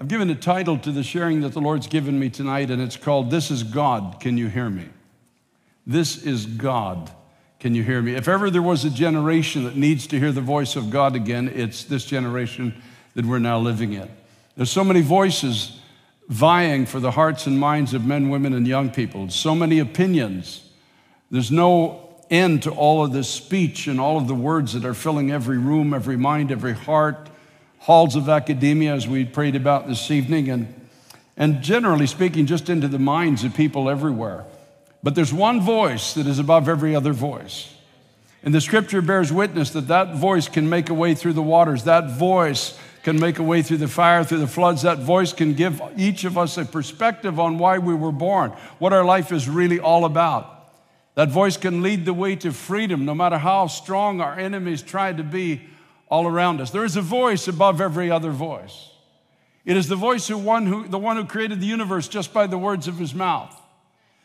I've given a title to the sharing that the Lord's given me tonight, and it's called This is God, Can You Hear Me? This is God, Can You Hear Me? If ever there was a generation that needs to hear the voice of God again, it's this generation that we're now living in. There's so many voices vying for the hearts and minds of men, women, and young people, so many opinions. There's no end to all of this speech and all of the words that are filling every room, every mind, every heart halls of academia, as we prayed about this evening, and, and generally speaking, just into the minds of people everywhere. But there's one voice that is above every other voice. And the scripture bears witness that that voice can make a way through the waters. That voice can make a way through the fire, through the floods. That voice can give each of us a perspective on why we were born, what our life is really all about. That voice can lead the way to freedom, no matter how strong our enemies try to be all around us. There is a voice above every other voice. It is the voice of one who, the one who created the universe just by the words of his mouth.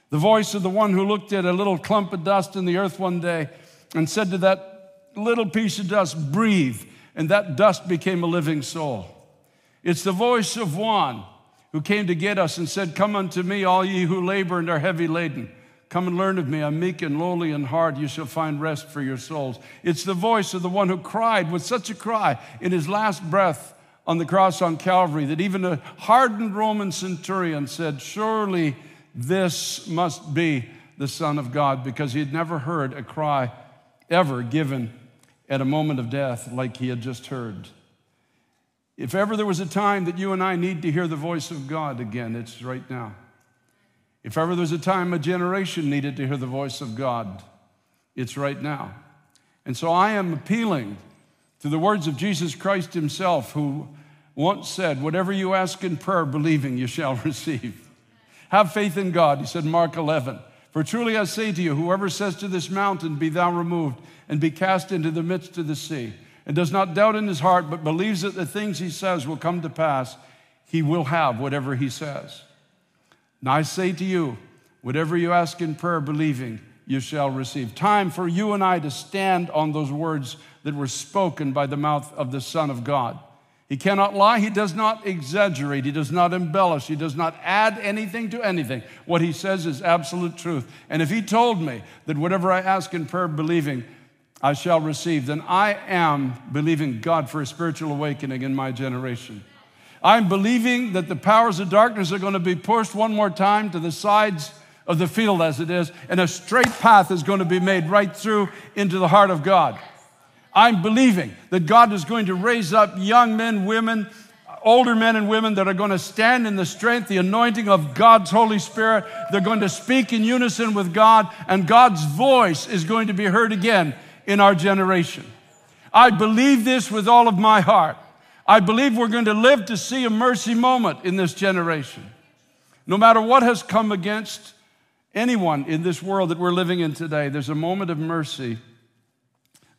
The voice of the one who looked at a little clump of dust in the earth one day and said to that little piece of dust, breathe, and that dust became a living soul. It's the voice of one who came to get us and said, Come unto me, all ye who labor and are heavy laden Come and learn of me. I'm meek and lowly in heart. You shall find rest for your souls. It's the voice of the one who cried with such a cry in his last breath on the cross on Calvary that even a hardened Roman centurion said, Surely this must be the Son of God, because he had never heard a cry ever given at a moment of death like he had just heard. If ever there was a time that you and I need to hear the voice of God again, it's right now. If ever there's a time a generation needed to hear the voice of God, it's right now. And so I am appealing to the words of Jesus Christ himself, who once said, Whatever you ask in prayer, believing, you shall receive. Have faith in God, he said, Mark 11. For truly I say to you, whoever says to this mountain, Be thou removed, and be cast into the midst of the sea, and does not doubt in his heart, but believes that the things he says will come to pass, he will have whatever he says. Now I say to you, whatever you ask in prayer, believing, you shall receive. Time for you and I to stand on those words that were spoken by the mouth of the Son of God. He cannot lie. He does not exaggerate. He does not embellish. He does not add anything to anything. What he says is absolute truth. And if he told me that whatever I ask in prayer, believing, I shall receive, then I am believing God for a spiritual awakening in my generation. I'm believing that the powers of darkness are going to be pushed one more time to the sides of the field as it is, and a straight path is going to be made right through into the heart of God. I'm believing that God is going to raise up young men, women, older men and women that are going to stand in the strength, the anointing of God's Holy Spirit. They're going to speak in unison with God, and God's voice is going to be heard again in our generation. I believe this with all of my heart. I believe we're going to live to see a mercy moment in this generation. No matter what has come against anyone in this world that we're living in today, there's a moment of mercy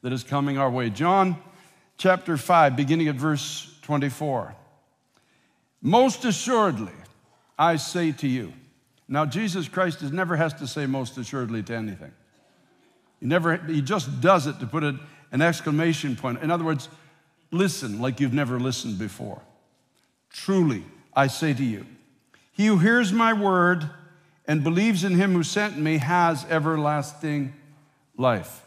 that is coming our way. John chapter 5, beginning at verse 24. Most assuredly, I say to you. Now, Jesus Christ is, never has to say most assuredly to anything. He never, he just does it to put an exclamation point. In other words, listen like you've never listened before. Truly, I say to you, he who hears my word and believes in him who sent me has everlasting life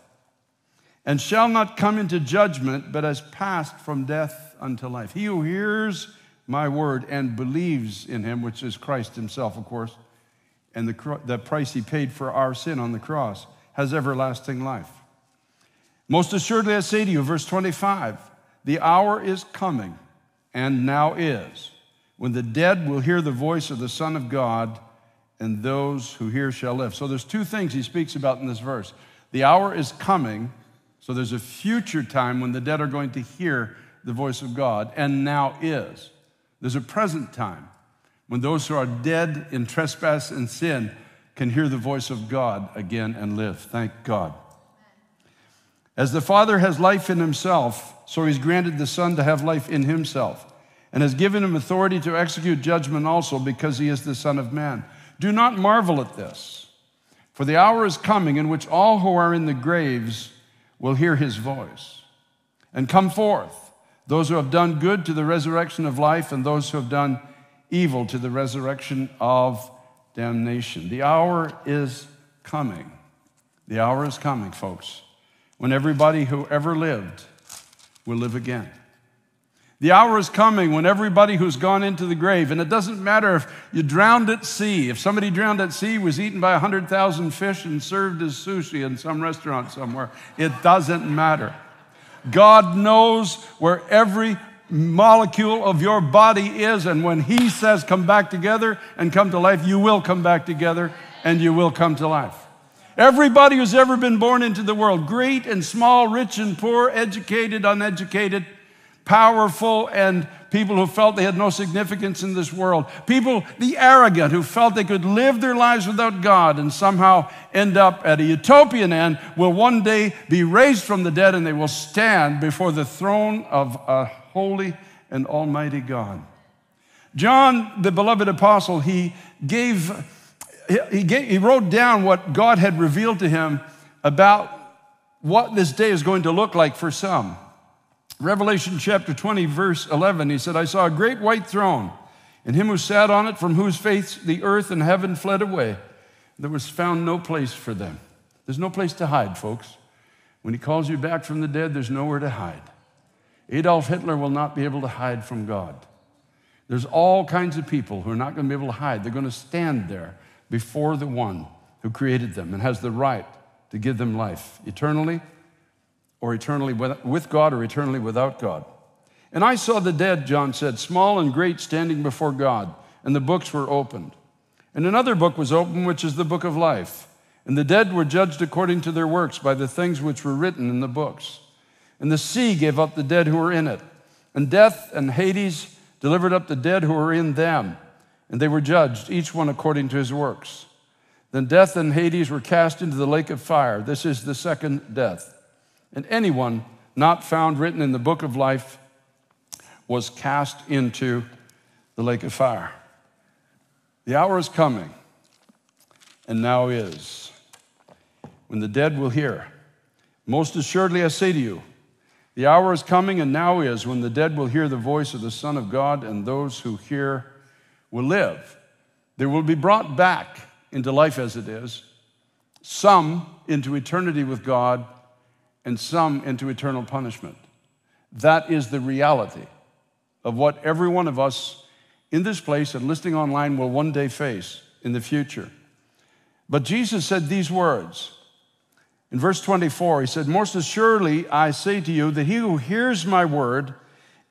and shall not come into judgment, but has passed from death unto life. He who hears my word and believes in him, which is Christ himself, of course, and the, the price he paid for our sin on the cross, has everlasting life. Most assuredly, I say to you, verse 25, the hour is coming, and now is, when the dead will hear the voice of the Son of God, and those who hear shall live. So there's two things he speaks about in this verse. The hour is coming, so there's a future time when the dead are going to hear the voice of God, and now is. There's a present time when those who are dead in trespass and sin can hear the voice of God again and live. Thank God. As the Father has life in himself, so he's granted the Son to have life in himself, and has given him authority to execute judgment also because he is the Son of Man. Do not marvel at this, for the hour is coming in which all who are in the graves will hear his voice and come forth. those who have done good to the resurrection of life, and those who have done evil to the resurrection of damnation. The hour is coming. The hour is coming, folks, when everybody who ever lived will live again. The hour is coming when everybody who's gone into the grave, and it doesn't matter if you drowned at sea, if somebody drowned at sea was eaten by 100,000 fish and served as sushi in some restaurant somewhere, it doesn't matter. God knows where every molecule of your body is, and when He says, Come back together and come to life, you will come back together and you will come to life. Everybody who's ever been born into the world, great and small, rich and poor, educated, uneducated, powerful and people who felt they had no significance in this world, people, the arrogant, who felt they could live their lives without God and somehow end up at a utopian end, will one day be raised from the dead and they will stand before the throne of a holy and almighty God. John, the beloved apostle, he gave, he, gave, he wrote down what God had revealed to him about what this day is going to look like for some. Revelation chapter 20, verse 11, he said, I saw a great white throne, and him who sat on it, from whose face the earth and heaven fled away. There was found no place for them. There's no place to hide, folks. When he calls you back from the dead, there's nowhere to hide. Adolf Hitler will not be able to hide from God. There's all kinds of people who are not going to be able to hide. They're going to stand there before the one who created them and has the right to give them life eternally or eternally with God or eternally without God. And I saw the dead, John said, small and great, standing before God, and the books were opened. And another book was opened, which is the book of life. And the dead were judged according to their works by the things which were written in the books. And the sea gave up the dead who were in it. And death and Hades delivered up the dead who were in them. And they were judged, each one according to his works. Then death and Hades were cast into the lake of fire. This is the second death and anyone not found written in the book of life was cast into the lake of fire. The hour is coming, and now is, when the dead will hear. Most assuredly, I say to you, the hour is coming, and now is, when the dead will hear the voice of the Son of God, and those who hear will live. They will be brought back into life as it is, some into eternity with God and some into eternal punishment. That is the reality of what every one of us in this place and listening online will one day face in the future. But Jesus said these words. In verse 24, he said, Most assuredly I say to you that he who hears my word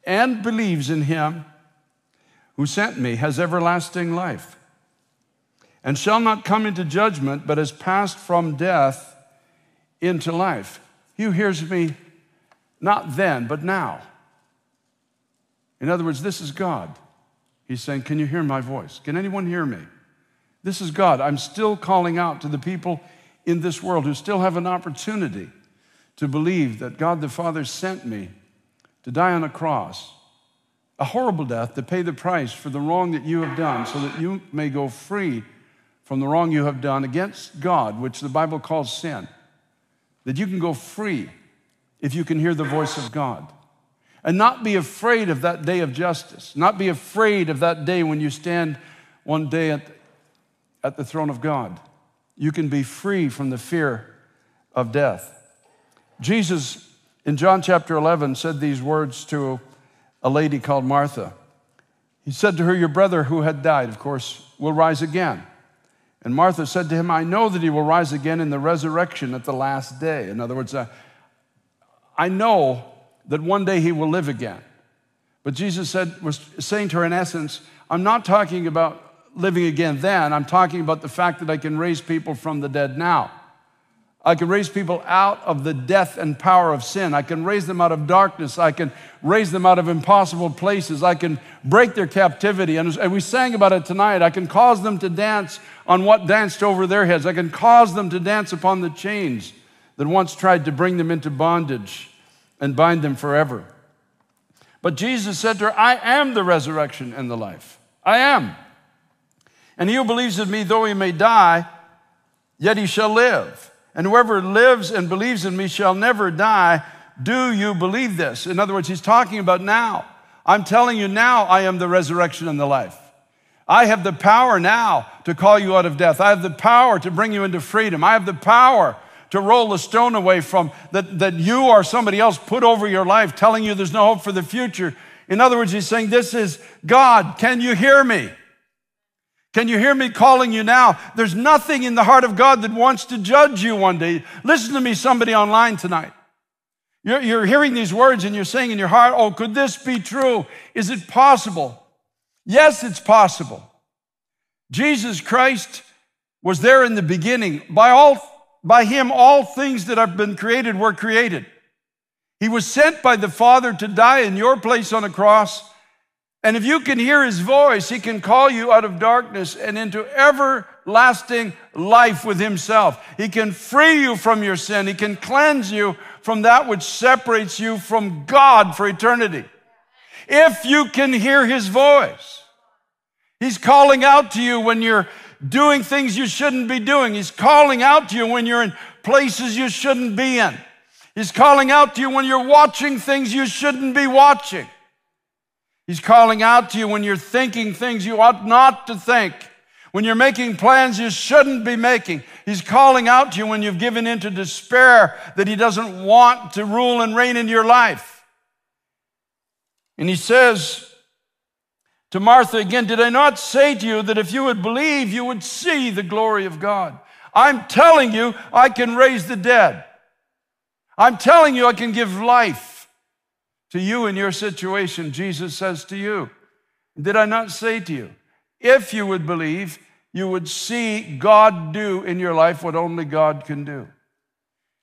and believes in him who sent me has everlasting life and shall not come into judgment, but has passed from death into life. He who hears me not then, but now. In other words, this is God. He's saying, Can you hear my voice? Can anyone hear me? This is God. I'm still calling out to the people in this world who still have an opportunity to believe that God the Father sent me to die on a cross, a horrible death to pay the price for the wrong that you have done, so that you may go free from the wrong you have done against God, which the Bible calls sin that you can go free if you can hear the voice of God. And not be afraid of that day of justice, not be afraid of that day when you stand one day at, at the throne of God. You can be free from the fear of death. Jesus, in John chapter 11, said these words to a lady called Martha. He said to her, Your brother who had died, of course, will rise again. And Martha said to him, I know that he will rise again in the resurrection at the last day. In other words, uh, I know that one day he will live again. But Jesus said, was saying to her in essence, I'm not talking about living again then. I'm talking about the fact that I can raise people from the dead now. I can raise people out of the death and power of sin. I can raise them out of darkness. I can raise them out of impossible places. I can break their captivity. And, we sang about it tonight. I can cause them to dance on what danced over their heads. I can cause them to dance upon the chains that once tried to bring them into bondage and bind them forever. But Jesus said to her, I am the resurrection and the life. I am. And he who believes in me, though he may die, yet he shall live. And whoever lives and believes in me shall never die. Do you believe this? In other words, he's talking about now. I'm telling you now, I am the resurrection and the life. I have the power now to call you out of death. I have the power to bring you into freedom. I have the power to roll the stone away from that, that you or somebody else put over your life, telling you there's no hope for the future. In other words, he's saying, This is God. Can you hear me? Can you hear me calling you now? There's nothing in the heart of God that wants to judge you one day. Listen to me, somebody online tonight. You're, you're hearing these words and you're saying in your heart, Oh, could this be true? Is it possible? Yes, it's possible. Jesus Christ was there in the beginning. By, all, by him, all things that have been created were created. He was sent by the Father to die in your place on a cross. And if you can hear his voice, he can call you out of darkness and into everlasting life with himself. He can free you from your sin. He can cleanse you from that which separates you from God for eternity. If you can hear his voice, he's calling out to you when you're doing things you shouldn't be doing. He's calling out to you when you're in places you shouldn't be in. He's calling out to you when you're watching things you shouldn't be watching. He's calling out to you when you're thinking things you ought not to think. When you're making plans you shouldn't be making. He's calling out to you when you've given into despair that He doesn't want to rule and reign in your life. And He says to Martha again, Did I not say to you that if you would believe, you would see the glory of God? I'm telling you, I can raise the dead. I'm telling you, I can give life to you in your situation, Jesus says to you. Did I not say to you, if you would believe, you would see God do in your life what only God can do?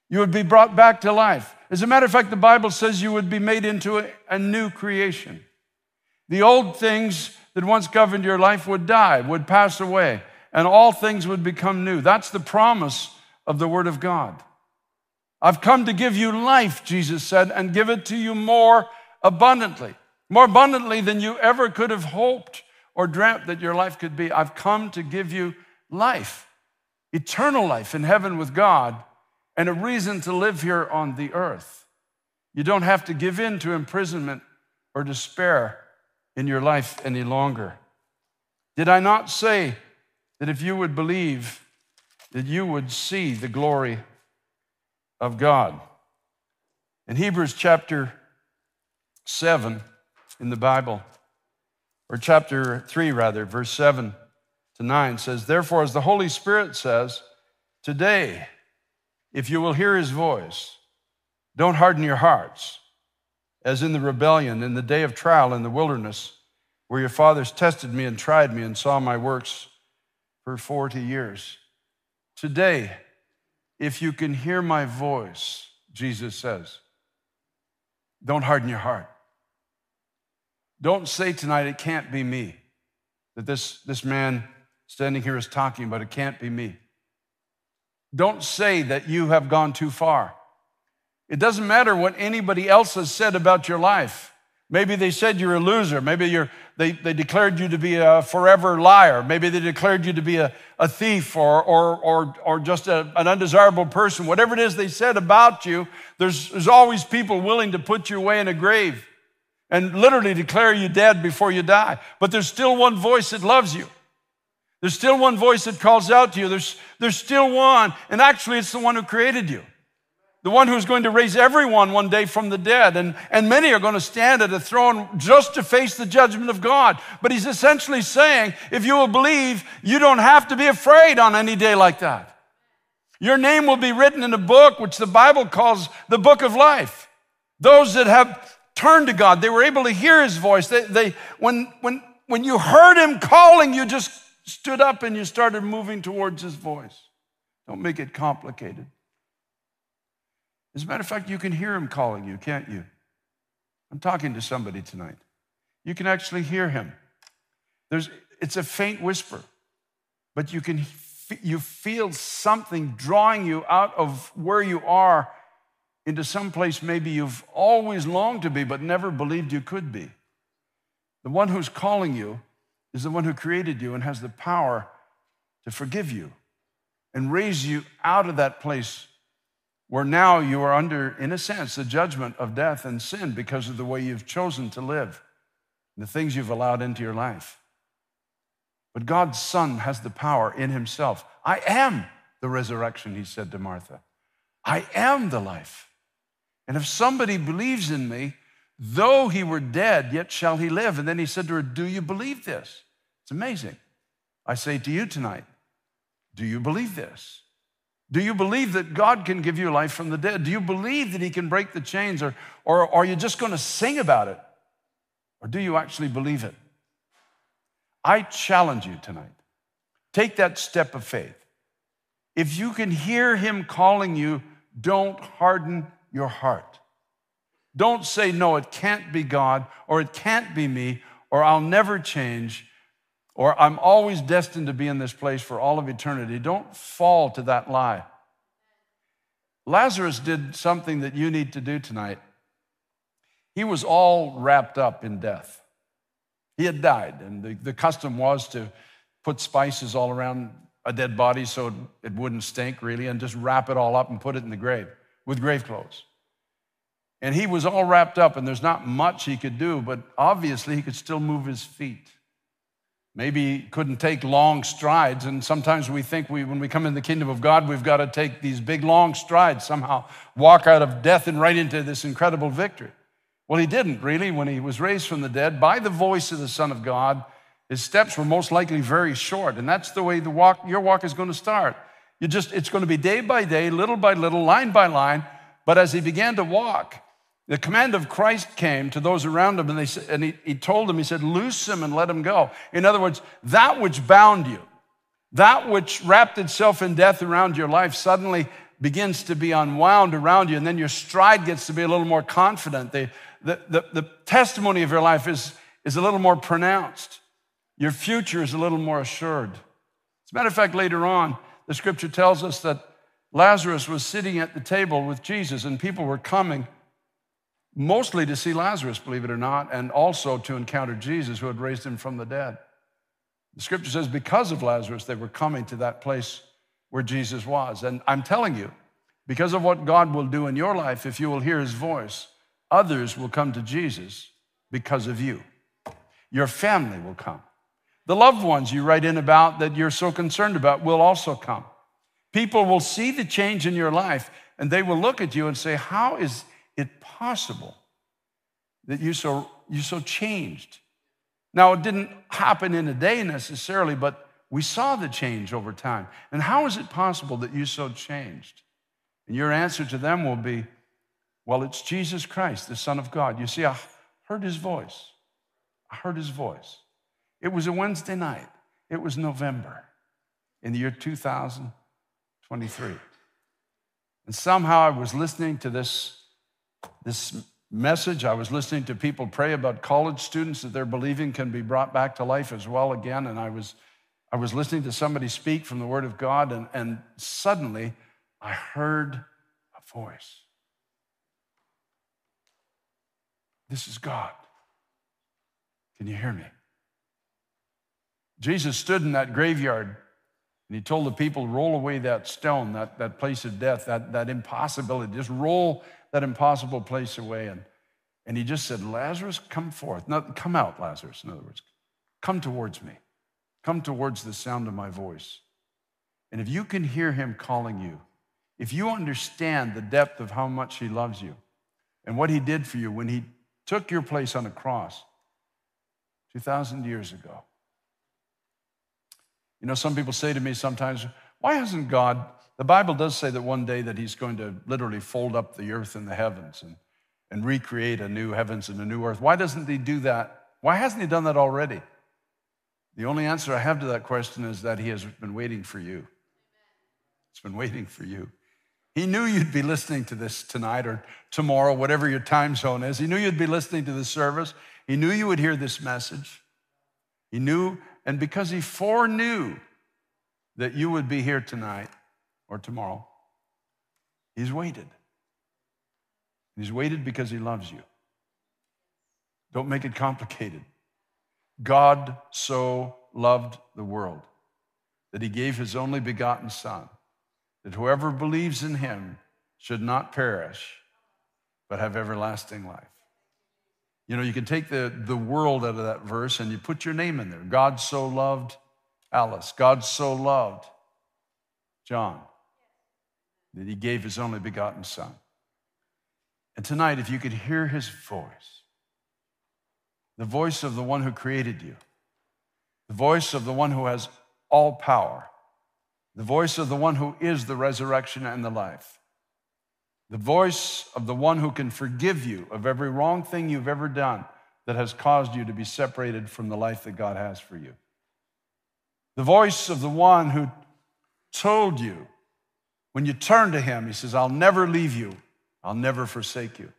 You would be brought back to life. As a matter of fact, the Bible says you would be made into a, new creation. The old things that once governed your life would die, would pass away, and all things would become new. That's the promise of the Word of God. I've come to give you life, Jesus said, and give it to you more abundantly, more abundantly than you ever could have hoped or dreamt that your life could be. I've come to give you life, eternal life in heaven with God, and a reason to live here on the earth. You don't have to give in to imprisonment or despair in your life any longer. Did I not say that if you would believe, that you would see the glory of God. In Hebrews chapter 7 in the Bible, or chapter 3 rather, verse 7 to 9 says, Therefore, as the Holy Spirit says, today, if you will hear his voice, don't harden your hearts, as in the rebellion, in the day of trial in the wilderness, where your fathers tested me and tried me and saw my works for 40 years. Today, if you can hear my voice, Jesus says, don't harden your heart. Don't say tonight, it can't be me. That this, this man standing here is talking but it can't be me. Don't say that you have gone too far. It doesn't matter what anybody else has said about your life. Maybe they said you're a loser. Maybe you're, they, they declared you to be a forever liar. Maybe they declared you to be a, a thief or, or, or, or just a, an undesirable person. Whatever it is they said about you, there's, there's always people willing to put you away in a grave and literally declare you dead before you die. But there's still one voice that loves you. There's still one voice that calls out to you. There's, there's still one, and actually, it's the one who created you the one who's going to raise everyone one day from the dead. And, and many are going to stand at a throne just to face the judgment of God. But he's essentially saying, if you will believe, you don't have to be afraid on any day like that. Your name will be written in a book which the Bible calls the book of life. Those that have turned to God, they were able to hear his voice. They, they, when, when, when you heard him calling, you just stood up and you started moving towards his voice. Don't make it complicated. As a matter of fact, you can hear him calling you, can't you? I'm talking to somebody tonight. You can actually hear him. There's, it's a faint whisper, but you can you feel something drawing you out of where you are into some place maybe you've always longed to be but never believed you could be. The one who's calling you is the one who created you and has the power to forgive you and raise you out of that place where now you are under, in a sense, the judgment of death and sin because of the way you've chosen to live, the things you've allowed into your life. But God's Son has the power in Himself. I am the resurrection, He said to Martha. I am the life. And if somebody believes in me, though he were dead, yet shall he live. And then he said to her, Do you believe this? It's amazing. I say to you tonight, do you believe this? Do you believe that God can give you life from the dead? Do you believe that He can break the chains? Or, or, are you just going to sing about it? Or do you actually believe it? I challenge you tonight. Take that step of faith. If you can hear Him calling you, don't harden your heart. Don't say, no, it can't be God, or it can't be me, or I'll never change or I'm always destined to be in this place for all of eternity. Don't fall to that lie. Lazarus did something that you need to do tonight. He was all wrapped up in death. He had died, and the, the custom was to put spices all around a dead body so it, wouldn't stink really, and just wrap it all up and put it in the grave with grave clothes. And he was all wrapped up, and there's not much he could do, but obviously he could still move his feet. Maybe couldn't take long strides. And sometimes we think we, when we come in the kingdom of God, we've got to take these big, long strides, somehow walk out of death and right into this incredible victory. Well, he didn't really. When he was raised from the dead by the voice of the Son of God, his steps were most likely very short. And that's the way the walk, your walk is going to start. You just, it's going to be day by day, little by little, line by line. But as he began to walk, the command of Christ came to those around him, and, they, and he, he told them, He said, Loose him and let him go. In other words, that which bound you, that which wrapped itself in death around your life, suddenly begins to be unwound around you, and then your stride gets to be a little more confident. The, the, the, the testimony of your life is, is a little more pronounced. Your future is a little more assured. As a matter of fact, later on, the scripture tells us that Lazarus was sitting at the table with Jesus, and people were coming mostly to see Lazarus, believe it or not, and also to encounter Jesus who had raised him from the dead. The scripture says because of Lazarus, they were coming to that place where Jesus was. And I'm telling you, because of what God will do in your life, if you will hear his voice, others will come to Jesus because of you. Your family will come. The loved ones you write in about that you're so concerned about will also come. People will see the change in your life and they will look at you and say, How is it possible that you so you so changed? Now it didn't happen in a day necessarily, but we saw the change over time. And how is it possible that you so changed? And your answer to them will be, well, it's Jesus Christ, the Son of God. You see, I heard his voice. I heard his voice. It was a Wednesday night. It was November in the year 2023. And somehow I was listening to this this message. I was listening to people pray about college students that they're believing can be brought back to life as well again. And I was, I was listening to somebody speak from the Word of God, and, and suddenly I heard a voice. This is God. Can you hear me? Jesus stood in that graveyard and he told the people, roll away that stone, that, that place of death, that, that impossibility. Just roll that impossible place away. And, and he just said, Lazarus, come forth. No, come out, Lazarus, in other words. Come towards me. Come towards the sound of my voice. And if you can hear him calling you, if you understand the depth of how much he loves you and what he did for you when he took your place on a cross 2,000 years ago. You know, some people say to me sometimes, why hasn't God the Bible does say that one day that he's going to literally fold up the earth and the heavens and, and recreate a new heavens and a new earth. Why doesn't he do that? Why hasn't he done that already? The only answer I have to that question is that he has been waiting for you. It's been waiting for you. He knew you'd be listening to this tonight or tomorrow, whatever your time zone is. He knew you'd be listening to the service. He knew you would hear this message. He knew, and because he foreknew that you would be here tonight, or tomorrow. He's waited. He's waited because he loves you. Don't make it complicated. God so loved the world that he gave his only begotten Son, that whoever believes in him should not perish, but have everlasting life. You know, you can take the, the world out of that verse and you put your name in there. God so loved Alice. God so loved John that he gave his only begotten son. And tonight, if you could hear his voice, the voice of the one who created you, the voice of the one who has all power, the voice of the one who is the resurrection and the life, the voice of the one who can forgive you of every wrong thing you've ever done that has caused you to be separated from the life that God has for you. The voice of the one who told you when you turn to him, he says, I'll never leave you, I'll never forsake you.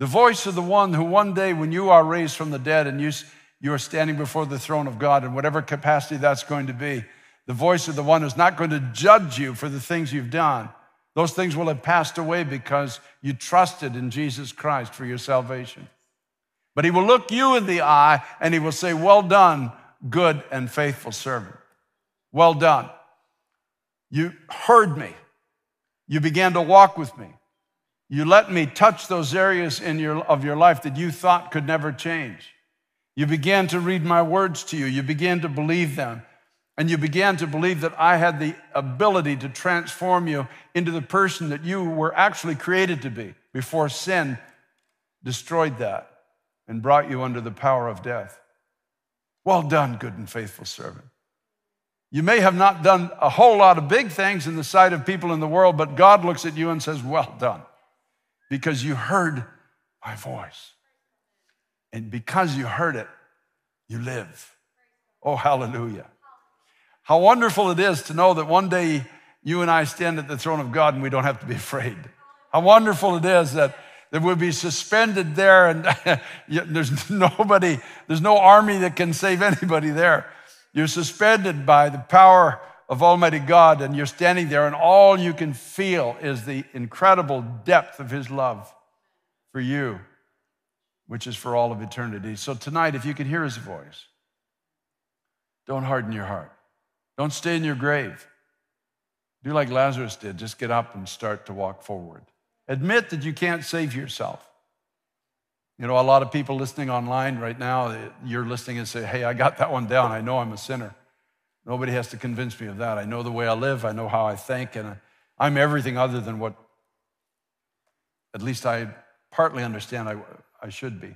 The voice of the one who one day, when you are raised from the dead and you, you are standing before the throne of God in whatever capacity that's going to be, the voice of the one who's not going to judge you for the things you've done. Those things will have passed away because you trusted in Jesus Christ for your salvation. But he will look you in the eye and he will say, Well done, good and faithful servant. Well done. You heard me. You began to walk with me. You let me touch those areas in your, of your life that you thought could never change. You began to read my words to you. You began to believe them. And you began to believe that I had the ability to transform you into the person that you were actually created to be before sin destroyed that and brought you under the power of death. Well done, good and faithful servant. You may have not done a whole lot of big things in the sight of people in the world, but God looks at you and says, Well done, because you heard my voice. And because you heard it, you live. Oh, hallelujah. How wonderful it is to know that one day you and I stand at the throne of God and we don't have to be afraid. How wonderful it is that, that we'll be suspended there and there's nobody, there's no army that can save anybody there. You're suspended by the power of Almighty God and you're standing there and all you can feel is the incredible depth of His love for you, which is for all of eternity. So tonight, if you can hear His voice, don't harden your heart. Don't stay in your grave. Do like Lazarus did, just get up and start to walk forward. Admit that you can't save yourself. You know, a lot of people listening online right now, you're listening and say, Hey, I got that one down. I know I'm a sinner. Nobody has to convince me of that. I know the way I live, I know how I think, and I'm everything other than what at least I partly understand I, I should be.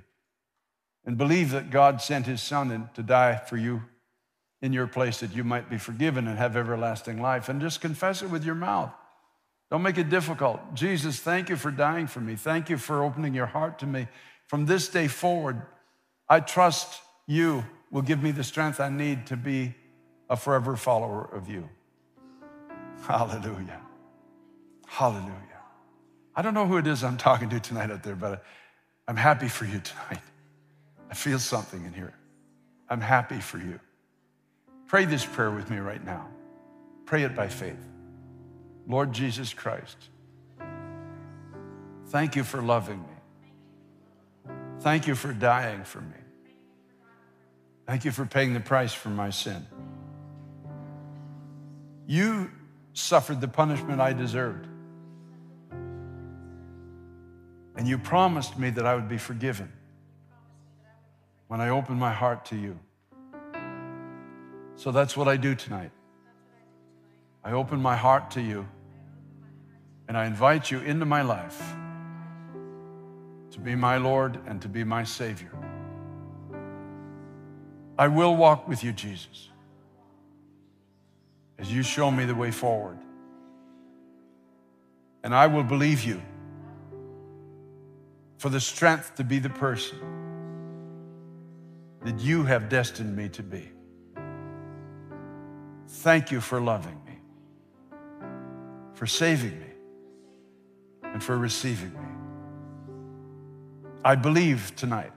And believe that God sent his son in to die for you in your place that you might be forgiven and have everlasting life. And just confess it with your mouth. Don't make it difficult. Jesus, thank you for dying for me. Thank you for opening your heart to me. From this day forward, I trust you will give me the strength I need to be a forever follower of you. Hallelujah. Hallelujah. I don't know who it is I'm talking to tonight out there, but I'm happy for you tonight. I feel something in here. I'm happy for you. Pray this prayer with me right now. Pray it by faith. Lord Jesus Christ, thank you for loving me. Thank you for dying for me. Thank you for paying the price for my sin. You suffered the punishment I deserved. And you promised me that I would be forgiven when I opened my heart to you. So that's what I do tonight. I open my heart to you and I invite you into my life to be my Lord and to be my Savior. I will walk with you, Jesus, as you show me the way forward. And I will believe you for the strength to be the person that you have destined me to be. Thank you for loving me, for saving me, and for receiving me. I believe tonight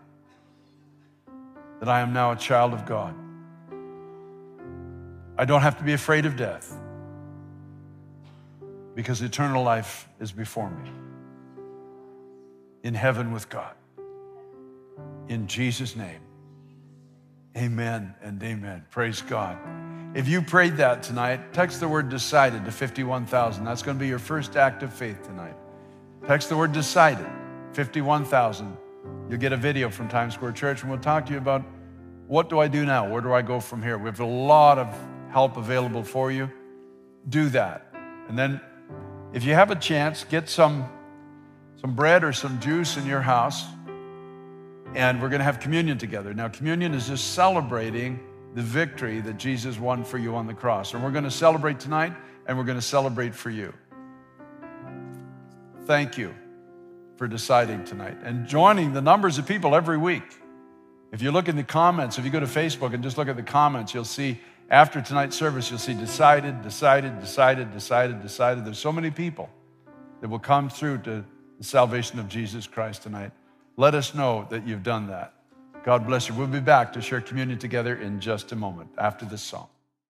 that I am now a child of God. I don't have to be afraid of death because eternal life is before me in heaven with God. In Jesus' name, amen and amen. Praise God. If you prayed that tonight, text the word decided to 51,000. That's going to be your first act of faith tonight. Text the word decided, 51,000. You'll get a video from Times Square Church, and we'll talk to you about what do I do now? Where do I go from here? We have a lot of help available for you. Do that. And then, if you have a chance, get some, some bread or some juice in your house, and we're going to have communion together. Now, communion is just celebrating the victory that Jesus won for you on the cross. And we're going to celebrate tonight, and we're going to celebrate for you. Thank you for deciding tonight and joining the numbers of people every week. If you look in the comments, if you go to Facebook and just look at the comments, you'll see after tonight's service, you'll see decided, decided, decided, decided, decided. There's so many people that will come through to the salvation of Jesus Christ tonight. Let us know that you've done that. God bless you. We'll be back to share communion together in just a moment after this song.